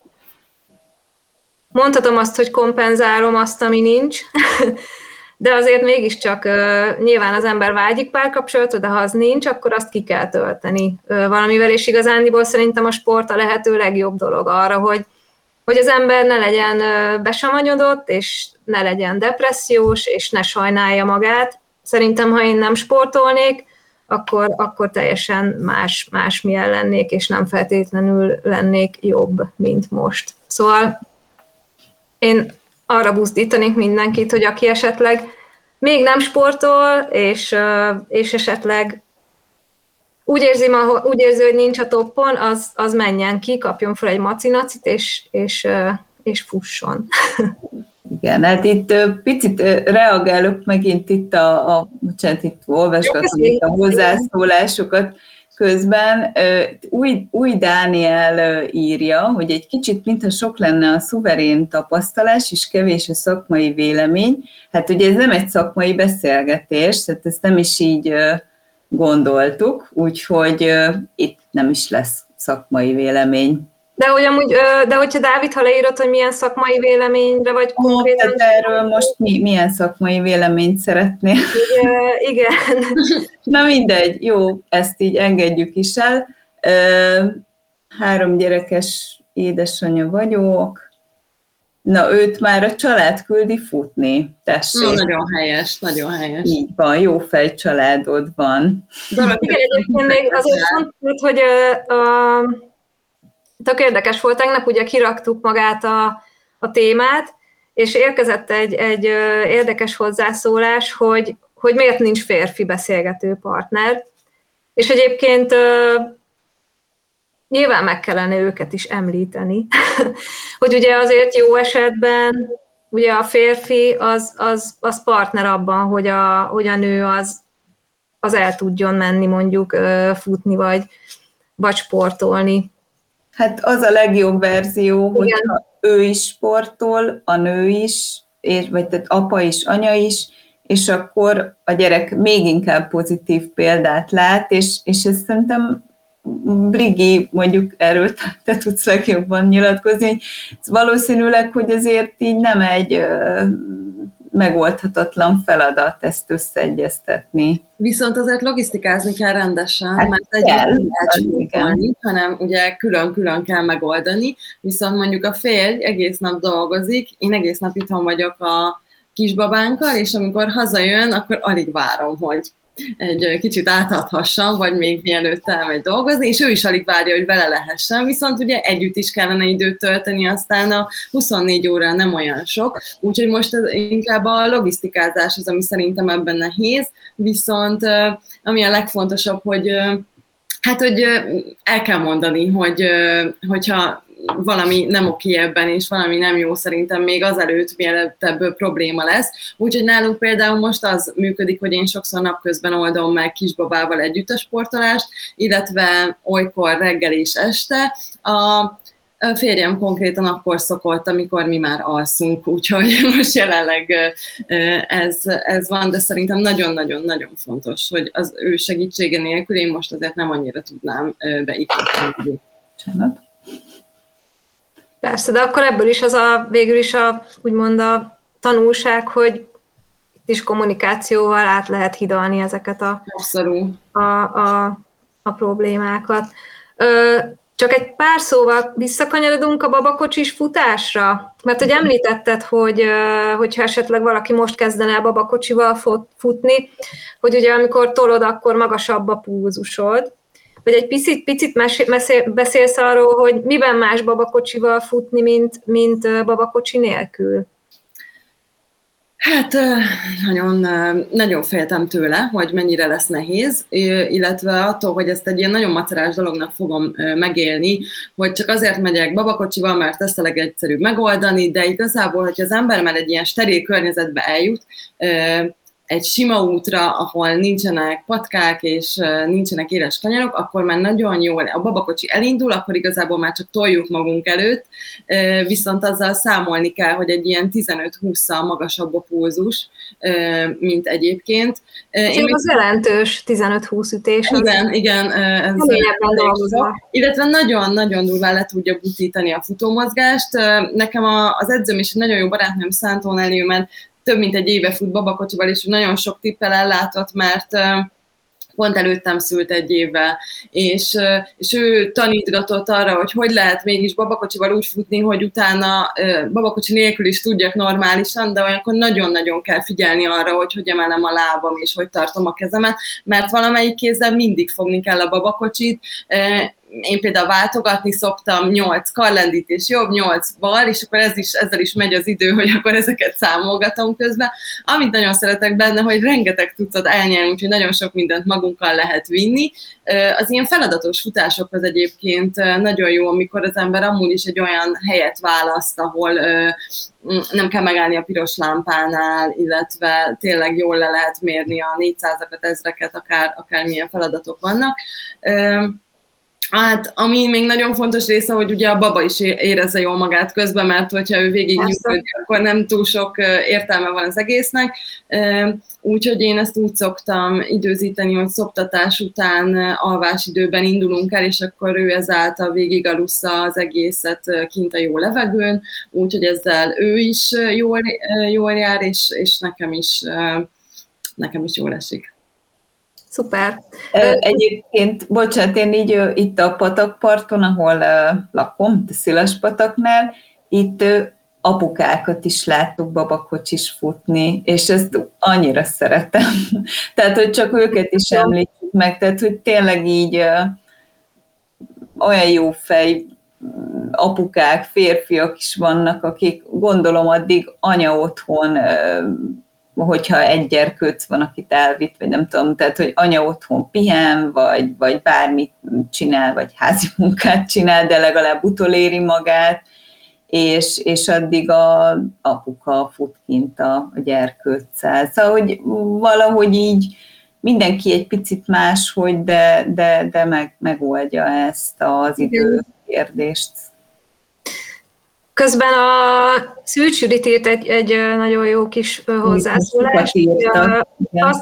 mondhatom azt, hogy kompenzálom azt, ami nincs, de azért mégiscsak nyilván az ember vágyik párkapcsolatot, de ha az nincs, akkor azt ki kell tölteni valamivel, és igazándiból szerintem a sport a lehető legjobb dolog arra, hogy, hogy az ember ne legyen besamanyodott, és ne legyen depressziós, és ne sajnálja magát, Szerintem, ha én nem sportolnék, akkor, akkor teljesen más, más milyen lennék, és nem feltétlenül lennék jobb, mint most. Szóval én arra buzdítanék mindenkit, hogy aki esetleg még nem sportol, és, és esetleg úgy érzi, úgy érzi, hogy nincs a toppon, az, az menjen ki, kapjon fel egy macinacit, és, és, és fusson.
Igen, hát itt picit reagálok megint itt a, a bocsánat, itt olvasgatom itt a hozzászólásokat közben. Új, új Dániel írja, hogy egy kicsit mintha sok lenne a szuverén tapasztalás, és kevés a szakmai vélemény. Hát ugye ez nem egy szakmai beszélgetés, tehát ezt nem is így gondoltuk, úgyhogy itt nem is lesz szakmai vélemény.
De hogy amúgy, de hogyha Dávid, ha leírod, hogy milyen szakmai véleményre vagy
konkrétan... Oh, erről most mi, milyen szakmai véleményt szeretnél?
Igen, igen.
Na mindegy, jó, ezt így engedjük is el. Három gyerekes édesanyja vagyok. Na, őt már a család küldi futni, tessék.
Na, nagyon helyes, nagyon helyes.
Így van, jó fej családod van.
De igen, egyébként még azért fontos, hogy a, a tök érdekes volt, tegnap ugye kiraktuk magát a, a témát, és érkezett egy, egy érdekes hozzászólás, hogy, hogy miért nincs férfi beszélgető partner. És egyébként nyilván meg kellene őket is említeni, hogy ugye azért jó esetben ugye a férfi az, az, az partner abban, hogy a, hogy a nő az, az el tudjon menni mondjuk futni, vagy, vagy sportolni.
Hát az a legjobb verzió, hogyha ő is sportol, a nő is, és, vagy tehát apa is, anya is, és akkor a gyerek még inkább pozitív példát lát, és, és ez szerintem Brigi, mondjuk erről te tudsz legjobban nyilatkozni, hogy valószínűleg, hogy azért így nem egy megoldhatatlan feladat ezt összeegyeztetni.
Viszont azért logisztikázni kell rendesen, hát mert egyébként lehet hanem ugye külön-külön kell megoldani, viszont mondjuk a férj egész nap dolgozik, én egész nap itthon vagyok a kisbabánkkal, és amikor hazajön, akkor alig várom, hogy egy kicsit átadhassam, vagy még mielőtt elmegy dolgozni, és ő is alig várja, hogy vele lehessen, viszont ugye együtt is kellene időt tölteni, aztán a 24 óra nem olyan sok, úgyhogy most ez inkább a logisztikázás az, ami szerintem ebben nehéz, viszont ami a legfontosabb, hogy Hát, hogy el kell mondani, hogy hogyha valami nem oké ebben, és valami nem jó szerintem még azelőtt, mielőtt ebből probléma lesz. Úgyhogy nálunk például most az működik, hogy én sokszor napközben oldom meg kisbabával együtt a sportolást, illetve olykor reggel és este. A férjem konkrétan akkor szokott, amikor mi már alszunk, úgyhogy most jelenleg ez, ez van, de szerintem nagyon-nagyon-nagyon fontos, hogy az ő segítsége nélkül én most azért nem annyira tudnám beiktatni.
Persze, de akkor ebből is az a végül is a, úgymond a tanulság, hogy itt is kommunikációval át lehet hidalni ezeket a, a, a, a problémákat. Ö, csak egy pár szóval visszakanyarodunk a babakocsis futásra, mert hogy említetted, hogy hogyha esetleg valaki most kezdene el babakocsival futni, hogy ugye amikor tolod, akkor magasabb a púzusod, vagy egy picit, picit mesél, beszélsz arról, hogy miben más babakocsival futni, mint, mint babakocsi nélkül?
Hát nagyon, nagyon féltem tőle, hogy mennyire lesz nehéz, illetve attól, hogy ezt egy ilyen nagyon macerás dolognak fogom megélni, hogy csak azért megyek babakocsival, mert ezt a legegyszerűbb megoldani, de igazából, hogyha az ember már egy ilyen steril környezetbe eljut, egy sima útra, ahol nincsenek patkák és nincsenek éles kanyarok, akkor már nagyon jól, a babakocsi elindul, akkor igazából már csak toljuk magunk előtt, viszont azzal számolni kell, hogy egy ilyen 15-20-szal magasabb a pulzus, mint egyébként.
Én még... az jelentős 15-20 ütés.
Igen, igen. Ez illetve nagyon-nagyon durván le tudja butítani a futómozgást. Nekem az edzőm is egy nagyon jó barátnőm Szántón mert több mint egy éve fut babakocsival, és nagyon sok tippel ellátott, mert pont előttem szült egy évvel, és, és ő tanítgatott arra, hogy hogy lehet mégis babakocsival úgy futni, hogy utána babakocsi nélkül is tudjak normálisan, de olyankor nagyon-nagyon kell figyelni arra, hogy hogy emelem a lábam, és hogy tartom a kezemet, mert valamelyik kézzel mindig fogni kell a babakocsit, én például váltogatni szoktam 8 karlendítés jobb, 8 bal, és akkor ez is, ezzel is megy az idő, hogy akkor ezeket számolgatom közben. Amit nagyon szeretek benne, hogy rengeteg tudod elnyelni, úgyhogy nagyon sok mindent magunkkal lehet vinni. Az ilyen feladatos futásokhoz egyébként nagyon jó, amikor az ember amúgy is egy olyan helyet választ, ahol nem kell megállni a piros lámpánál, illetve tényleg jól le lehet mérni a 400-akat, ezreket, akár, akár milyen feladatok vannak. Hát, ami még nagyon fontos része, hogy ugye a baba is érezze jól magát közben, mert hogyha ő végig nyugodik, akkor nem túl sok értelme van az egésznek. Úgyhogy én ezt úgy szoktam időzíteni, hogy szoptatás után alvásidőben indulunk el, és akkor ő ezáltal végig alussza az egészet kint a jó levegőn, úgyhogy ezzel ő is jól, jól jár, és, és nekem is nekem is jól esik.
Szuper.
Egyébként, bocsánat, én így itt a patakparton, ahol lakom, a Szilas pataknál, itt apukákat is láttuk babakocsis futni, és ezt annyira szeretem. tehát, hogy csak őket is említjük meg, tehát, hogy tényleg így olyan jó fej apukák, férfiak is vannak, akik gondolom addig anya otthon hogyha egy gyerkőc van, akit elvitt, vagy nem tudom, tehát, hogy anya otthon pihen, vagy, vagy bármit csinál, vagy házi munkát csinál, de legalább utoléri magát, és, és addig a apuka fut kint a, a gyerkőccel. Szóval, hogy valahogy így mindenki egy picit máshogy, de, de, de meg, megoldja ezt az időkérdést.
Közben a Szűcs Judit írt egy, egy nagyon jó kis hozzászólást. Azt írja,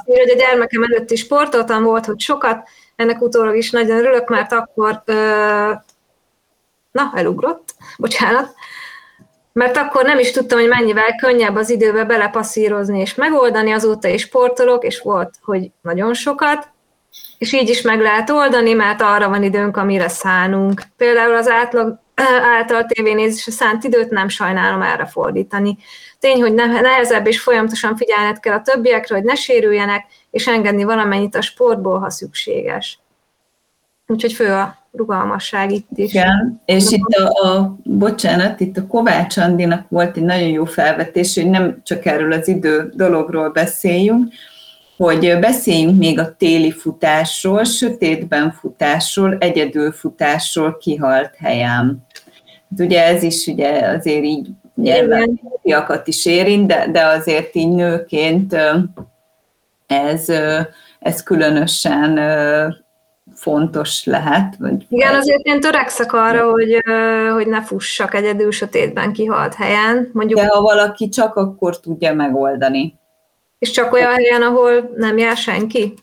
hogy a gyermekem előtti sportoltam volt, hogy sokat, ennek utólag is nagyon örülök, mert akkor, na, elugrott, bocsánat, mert akkor nem is tudtam, hogy mennyivel könnyebb az időbe belepasszírozni és megoldani, azóta is sportolok, és volt, hogy nagyon sokat, és így is meg lehet oldani, mert arra van időnk, amire szánunk. Például az átlag által tévénézésre szánt időt nem sajnálom erre fordítani. Tény, hogy nehezebb és folyamatosan figyelned kell a többiekre, hogy ne sérüljenek, és engedni valamennyit a sportból, ha szükséges. Úgyhogy fő a rugalmasság itt is.
Igen, és itt a, a, bocsánat, itt a Kovács Andinak volt egy nagyon jó felvetés, hogy nem csak erről az idő dologról beszéljünk, hogy beszéljünk még a téli futásról, sötétben futásról, egyedül futásról kihalt helyen. Hát ugye ez is ugye azért így nyilván fiakat is érint, de, de azért így nőként ez, ez különösen fontos lehet. Vagy
Igen, azért én törekszek arra, hogy, hogy ne fussak egyedül sötétben kihalt helyen.
Mondjuk, de ha valaki csak akkor tudja megoldani.
És csak olyan helyen, ahol nem jár senki?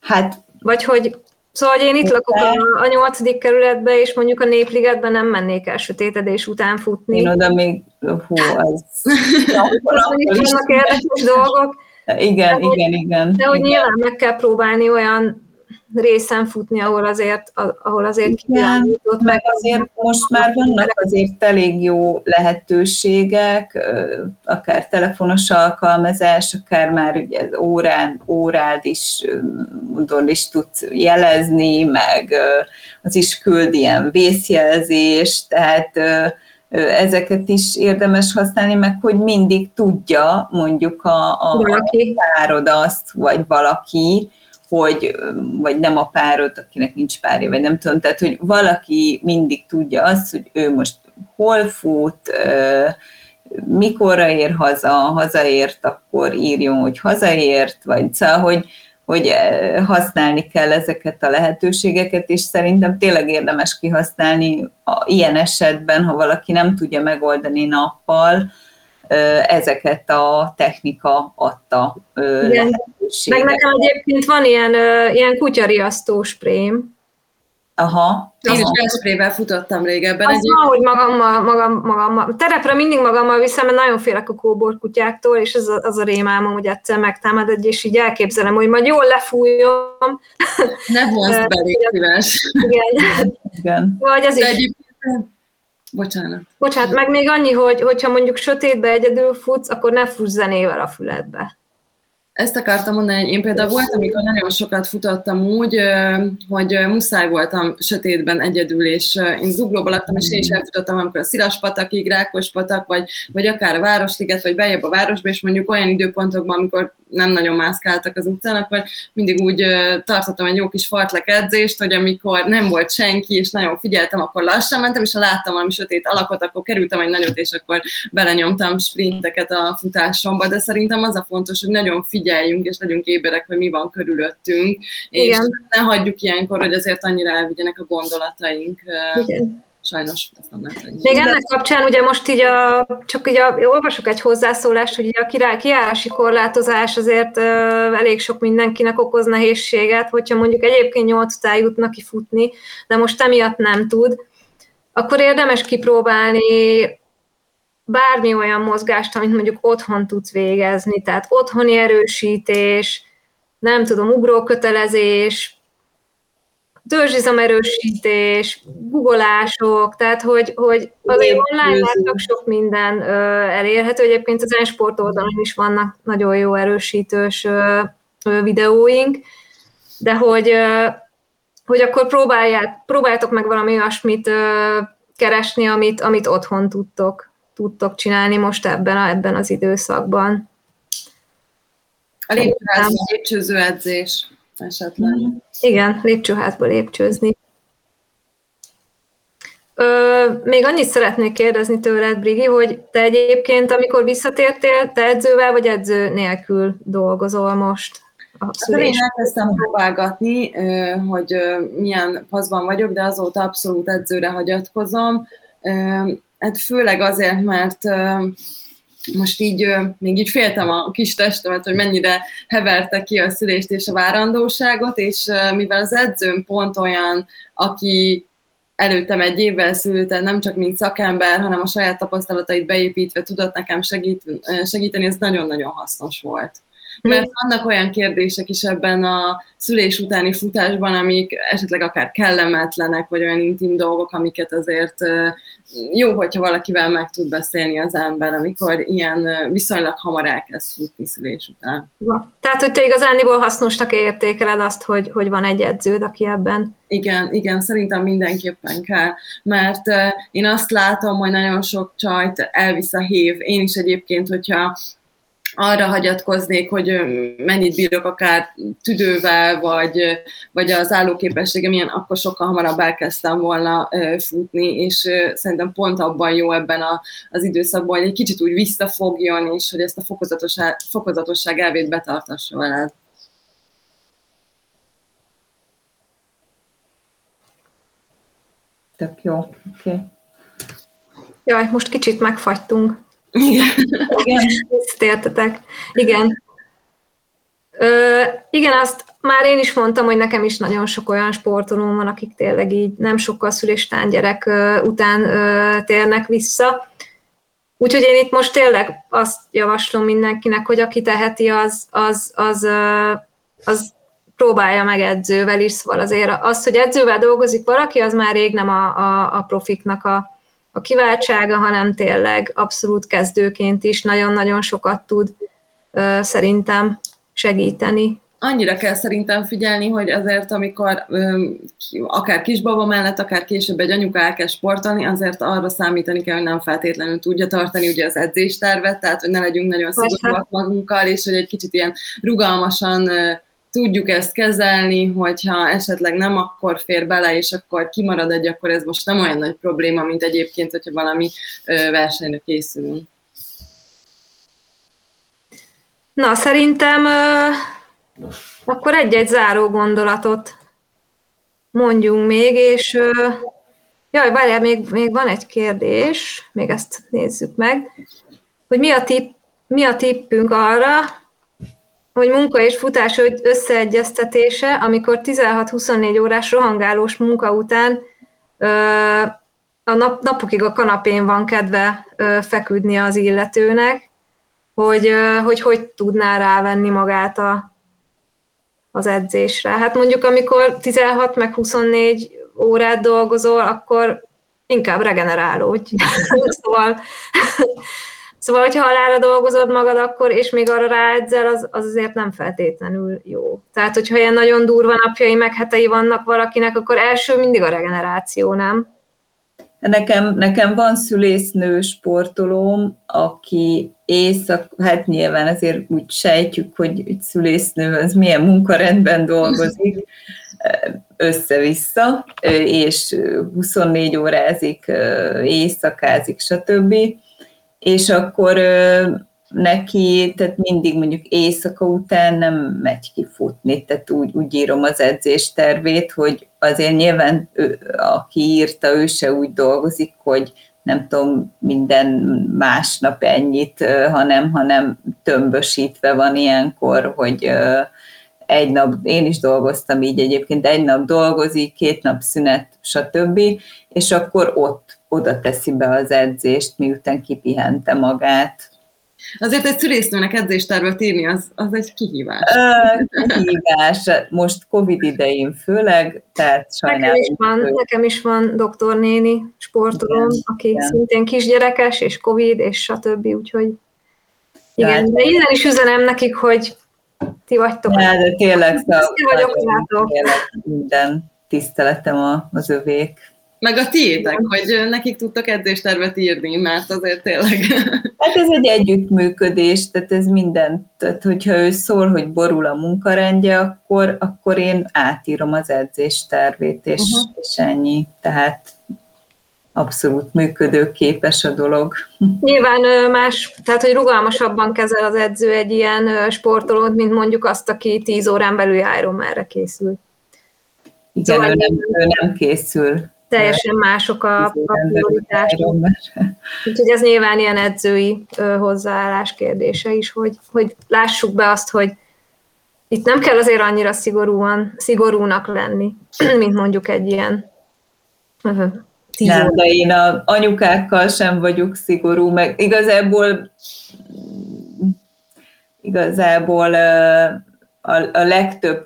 Hát...
Vagy hogy Szóval, hogy én itt lakok a, a nyolcadik kerületben, és mondjuk a Népligetben nem mennék el sötétedés után futni.
Én oda még, hú, az...
vannak érdekes dolgok.
Igen, de, igen, igen.
De hogy
igen.
nyilván meg kell próbálni olyan részen futni, ahol azért, ahol azért
Igen, meg azért most már vannak azért elég jó lehetőségek, akár telefonos alkalmazás, akár már ugye az órán, órád is, mondom, is tudsz jelezni, meg az is küld ilyen vészjelzést, tehát ezeket is érdemes használni, meg hogy mindig tudja mondjuk a, a, a azt, vagy valaki, hogy, vagy nem a párod, akinek nincs párja, vagy nem tudom, tehát, hogy valaki mindig tudja azt, hogy ő most hol fut, mikorra ér haza, hazaért, akkor írjon, hogy hazaért, vagy szóval, hogy, hogy használni kell ezeket a lehetőségeket, és szerintem tényleg érdemes kihasználni a, ilyen esetben, ha valaki nem tudja megoldani nappal, ezeket a technika adta
lehetőséget. Meg nekem egyébként van ilyen, ilyen kutyariasztó sprém.
Aha.
Én is gázsprével futottam régebben.
Az ma, hogy magammal, magam, magammal, terepre mindig magammal viszem, mert nagyon félek a kóbor kutyáktól, és az a, az a rémálmom, hogy egyszer megtámad egy, és így elképzelem, hogy majd jól lefújom.
Ne vonzd be, szíves.
Igen.
Igen.
Vagy az
is. Bocsánat.
Bocsánat, meg még annyi, hogy hogyha mondjuk sötétbe egyedül futsz, akkor ne fuss zenével a füledbe.
Ezt akartam mondani, hogy én például voltam, amikor nagyon sokat futottam úgy, hogy muszáj voltam sötétben egyedül, és én zuglóba laktam, és én is elfutottam, amikor a Rákos patak, vagy, vagy akár a Városliget, vagy bejebb a városba, és mondjuk olyan időpontokban, amikor nem nagyon mászkáltak az utcán, akkor mindig úgy tartottam egy jó kis fartlek edzést, hogy amikor nem volt senki, és nagyon figyeltem, akkor lassan mentem, és ha láttam valami sötét alakot, akkor kerültem egy nagyot, és akkor belenyomtam sprinteket a futásomba, de szerintem az a fontos, hogy nagyon figyeljünk, és legyünk éberek, hogy mi van körülöttünk, Igen. és ne hagyjuk ilyenkor, hogy azért annyira elvigyenek a gondolataink. Igen sajnos ezt nem lehet
Még ennek kapcsán ugye most így a, csak így a, olvasok egy hozzászólást, hogy a király kiállási korlátozás azért uh, elég sok mindenkinek okoz nehézséget, hogyha mondjuk egyébként nyolc után jutnak ki futni, de most emiatt nem tud, akkor érdemes kipróbálni bármi olyan mozgást, amit mondjuk otthon tudsz végezni, tehát otthoni erősítés, nem tudom, ugrókötelezés, törzsizomerősítés, googolások, tehát hogy, hogy azért online már csak sok minden ö, elérhető. Egyébként az Ensport oldalon is vannak nagyon jó erősítős ö, ö, videóink, de hogy, ö, hogy akkor próbálják, próbáljátok meg valami olyasmit ö, keresni, amit, amit otthon tudtok, tudtok csinálni most ebben, a, ebben az időszakban.
A lépcsőző edzés esetleg.
Igen, lépcsőházba lépcsőzni. Ö, még annyit szeretnék kérdezni tőled, Brigi, hogy te egyébként, amikor visszatértél, te edzővel vagy edző nélkül dolgozol most?
Hát én elkezdtem próbálgatni, hogy milyen paszban vagyok, de azóta abszolút edzőre hagyatkozom. hát főleg azért, mert most így még így féltem a kis testemet, hogy mennyire heverte ki a szülést és a várandóságot, és mivel az edzőm pont olyan, aki előttem egy évvel szült, nem csak mint szakember, hanem a saját tapasztalatait beépítve tudott nekem segít, segíteni, ez nagyon-nagyon hasznos volt. Mert vannak olyan kérdések is ebben a szülés utáni futásban, amik esetleg akár kellemetlenek, vagy olyan intim dolgok, amiket azért jó, hogyha valakivel meg tud beszélni az ember, amikor ilyen viszonylag hamar elkezd futni szülés után.
Tehát, hogy te igazániból hasznosnak értékeled azt, hogy, hogy van egy edződ, aki ebben
igen, igen, szerintem mindenképpen kell, mert én azt látom, hogy nagyon sok csajt elvisz a hév. Én is egyébként, hogyha arra hagyatkoznék, hogy mennyit bírok akár tüdővel, vagy, vagy az állóképességem ilyen, akkor sokkal hamarabb elkezdtem volna futni, és szerintem pont abban jó ebben a, az időszakban, hogy egy kicsit úgy visszafogjon, és hogy ezt a fokozatosság, fokozatosság elvét betartassa veled.
Tök jó, oké. Okay.
Jaj, most kicsit megfagytunk. Igen. Igen. Értetek. Igen. Ö, igen, azt már én is mondtam, hogy nekem is nagyon sok olyan sportolóm van, akik tényleg így nem sokkal szüléstán gyerek ö, után ö, térnek vissza. Úgyhogy én itt most tényleg azt javaslom mindenkinek, hogy aki teheti, az, az, az, ö, az próbálja meg edzővel is, szóval azért az, hogy edzővel dolgozik valaki, az már rég nem a, a, a profiknak a, a kiváltsága, hanem tényleg abszolút kezdőként is nagyon-nagyon sokat tud szerintem segíteni.
Annyira kell szerintem figyelni, hogy azért, amikor öm, akár kisbaba mellett, akár később egy anyuka elkezd sportolni, azért arra számítani kell, hogy nem feltétlenül tudja tartani ugye az edzéstervet, tehát hogy ne legyünk nagyon szigorúak magunkkal, és hogy egy kicsit ilyen rugalmasan tudjuk ezt kezelni, hogyha esetleg nem akkor fér bele, és akkor kimarad egy, akkor ez most nem olyan nagy probléma, mint egyébként, hogyha valami versenyre készülünk.
Na, szerintem uh, akkor egy-egy záró gondolatot mondjunk még, és uh, jaj, várjál, még, még van egy kérdés, még ezt nézzük meg, hogy mi a, tipp, mi a tippünk arra, hogy munka és futás összeegyeztetése, amikor 16-24 órás rohangálós munka után a nap, napokig a kanapén van kedve feküdni az illetőnek, hogy, hogy hogy tudná rávenni magát a, az edzésre. Hát mondjuk, amikor 16 meg 24 órát dolgozol, akkor inkább regenerálódj. szóval Szóval, hogyha halára dolgozod magad akkor, és még arra ráedzel, az, az azért nem feltétlenül jó. Tehát, hogyha ilyen nagyon durva napjai, meg hetei vannak valakinek, akkor első mindig a regeneráció, nem?
Nekem, nekem van szülésznő sportolóm, aki éjszak, hát nyilván azért úgy sejtjük, hogy egy szülésznő az milyen munkarendben dolgozik, össze-vissza, és 24 órázik, éjszakázik, stb és akkor neki, tehát mindig mondjuk éjszaka után nem megy ki futni, tehát úgy, úgy írom az edzéstervét, hogy azért nyilván ő, aki írta, ő se úgy dolgozik, hogy nem tudom, minden másnap ennyit, hanem, hanem tömbösítve van ilyenkor, hogy egy nap, én is dolgoztam így egyébként, egy nap dolgozik, két nap szünet, stb., és akkor ott oda teszi be az edzést, miután kipihente magát.
Azért egy szülésznőnek edzéstervet írni, az, az egy kihívás.
Ö, kihívás, most Covid idején főleg, tehát sajnálom.
Nekem is van, nekem is van doktor néni sportolom, igen, aki igen. szintén kisgyerekes, és Covid, és stb. Úgyhogy igen, de innen is üzenem nekik, hogy ti vagytok.
Ja, de tényleg, szóval, vagyok, tényleg minden tiszteletem az övék.
Meg a tiétek, hogy nekik tudtak edzéstervet írni, mert azért tényleg...
Hát ez egy együttműködés, tehát ez minden, tehát hogyha ő szól, hogy borul a munkarendje, akkor, akkor én átírom az edzéstervét, és, uh-huh. és ennyi. Tehát abszolút működőképes a dolog.
Nyilván más, tehát hogy rugalmasabban kezel az edző egy ilyen sportolót, mint mondjuk azt, aki 10 órán belül Ironmanre készül.
Igen, szóval ő nem, ő nem készül
teljesen mások a, a prioritások. Úgyhogy ez nyilván ilyen edzői hozzáállás kérdése is, hogy, hogy lássuk be azt, hogy itt nem kell azért annyira szigorúan, szigorúnak lenni, mint mondjuk egy ilyen
nem, de én a anyukákkal sem vagyok szigorú, meg igazából igazából a, a legtöbb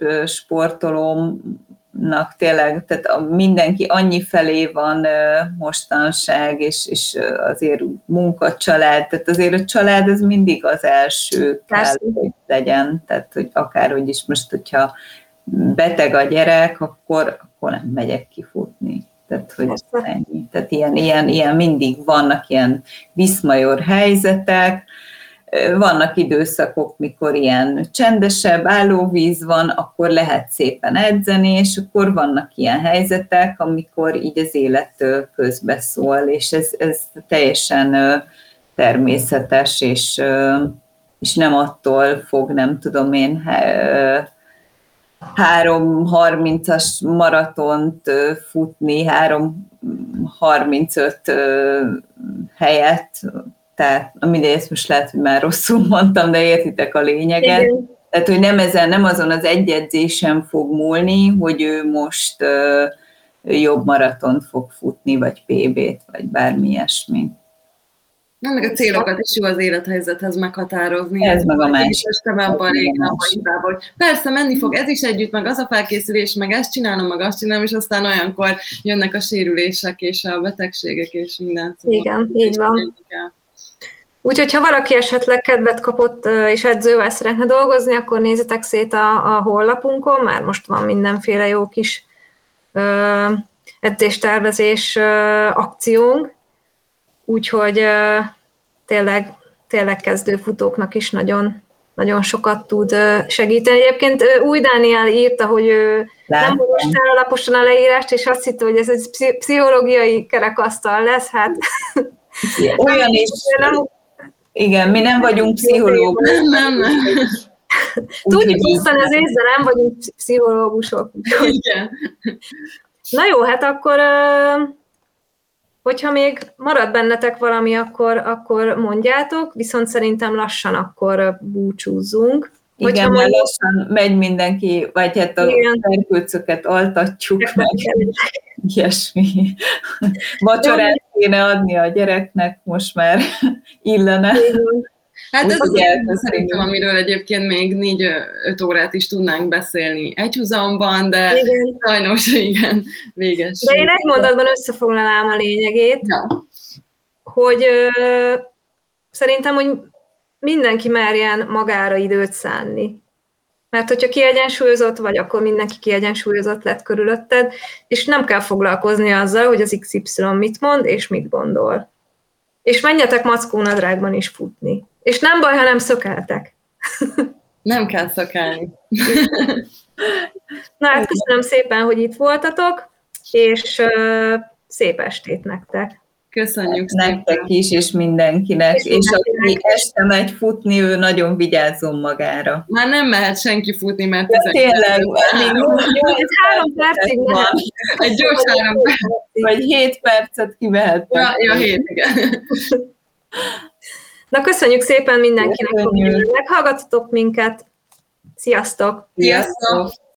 sportolómnak tényleg, tehát a, mindenki annyi felé van mostanság, és, és azért munka, család, tehát azért a család ez mindig az első kell, hogy legyen, tehát hogy akárhogy is most, hogyha beteg a gyerek, akkor, akkor nem megyek kifutni. Tehát, hogy ennyi. Tehát ilyen, ilyen, ilyen mindig vannak ilyen viszmajor helyzetek, vannak időszakok, mikor ilyen csendesebb állóvíz van, akkor lehet szépen edzeni, és akkor vannak ilyen helyzetek, amikor így az élet közbeszól, és ez, ez teljesen természetes, és, és nem attól fog, nem tudom én, 3.30-as maratont futni, 3.35 helyett, tehát mindegy, ezt most lehet, hogy már rosszul mondtam, de értitek a lényeget. Igen. Tehát, hogy nem ezen, nem azon az egyedzésen fog múlni, hogy ő most jobb maratont fog futni, vagy PB-t, vagy bármi ilyesmi.
Nem, meg a célokat is jó az élethelyzethez meghatározni.
Ez meg a másik.
abban régen persze menni fog ez is együtt, meg az a felkészülés, meg ezt csinálom, meg azt csinálom, és aztán olyankor jönnek a sérülések és a betegségek és minden.
Szóval Igen, így van. Úgyhogy, ha valaki esetleg kedvet kapott és edzővel szeretne dolgozni, akkor nézzetek szét a, a honlapunkon, már most van mindenféle jó kis ö, edzéstervezés ö, akciónk, úgyhogy tényleg, tényleg kezdő futóknak is nagyon, nagyon sokat tud segíteni. Egyébként Új Dániel írta, hogy ő Látom. nem olvastál alaposan a leírást, és azt hitte, hogy ez egy pszichológiai kerekasztal lesz, hát...
Olyan is. Nem, igen, mi nem vagyunk pszichológusok.
Nem, nem.
Tudjuk, aztán az észre nem vagyunk pszichológusok. Igen. Na jó, hát akkor Hogyha még marad bennetek valami, akkor, akkor mondjátok, viszont szerintem lassan akkor búcsúzzunk.
Igen, Hogyha mert lassan megy mindenki, vagy hát a ferkőcöket altatjuk meg, ilyesmi. Vacsorát kéne adni a gyereknek, most már illene.
Hát ez az szerintem, amiről egyébként még négy-öt órát is tudnánk beszélni egyhuzamban, de igen. sajnos igen, véges.
De én egy mondatban összefoglalám a lényegét, ja. hogy ö, szerintem, hogy mindenki merjen magára időt szánni. Mert hogyha kiegyensúlyozott vagy, akkor mindenki kiegyensúlyozott lett körülötted, és nem kell foglalkozni azzal, hogy az XY mit mond és mit gondol. És menjetek mackónadrágban is futni. És nem baj, ha nem szökeltek.
Nem kell szökelni.
Na hát köszönöm szépen, hogy itt voltatok, és uh, szép estét nektek.
Köszönjük
Nektek szépen. is, és mindenkinek. És, és aki este megy futni, ő nagyon vigyázzon magára.
Már nem mehet senki futni, mert
ez tényleg,
egy három percig van.
Egy gyors három percig.
Vagy hét percet kimehet.
Ja, ja, hét, igen.
Na, köszönjük szépen mindenkinek, hogy meghallgatotok minket. Sziasztok!
Sziasztok!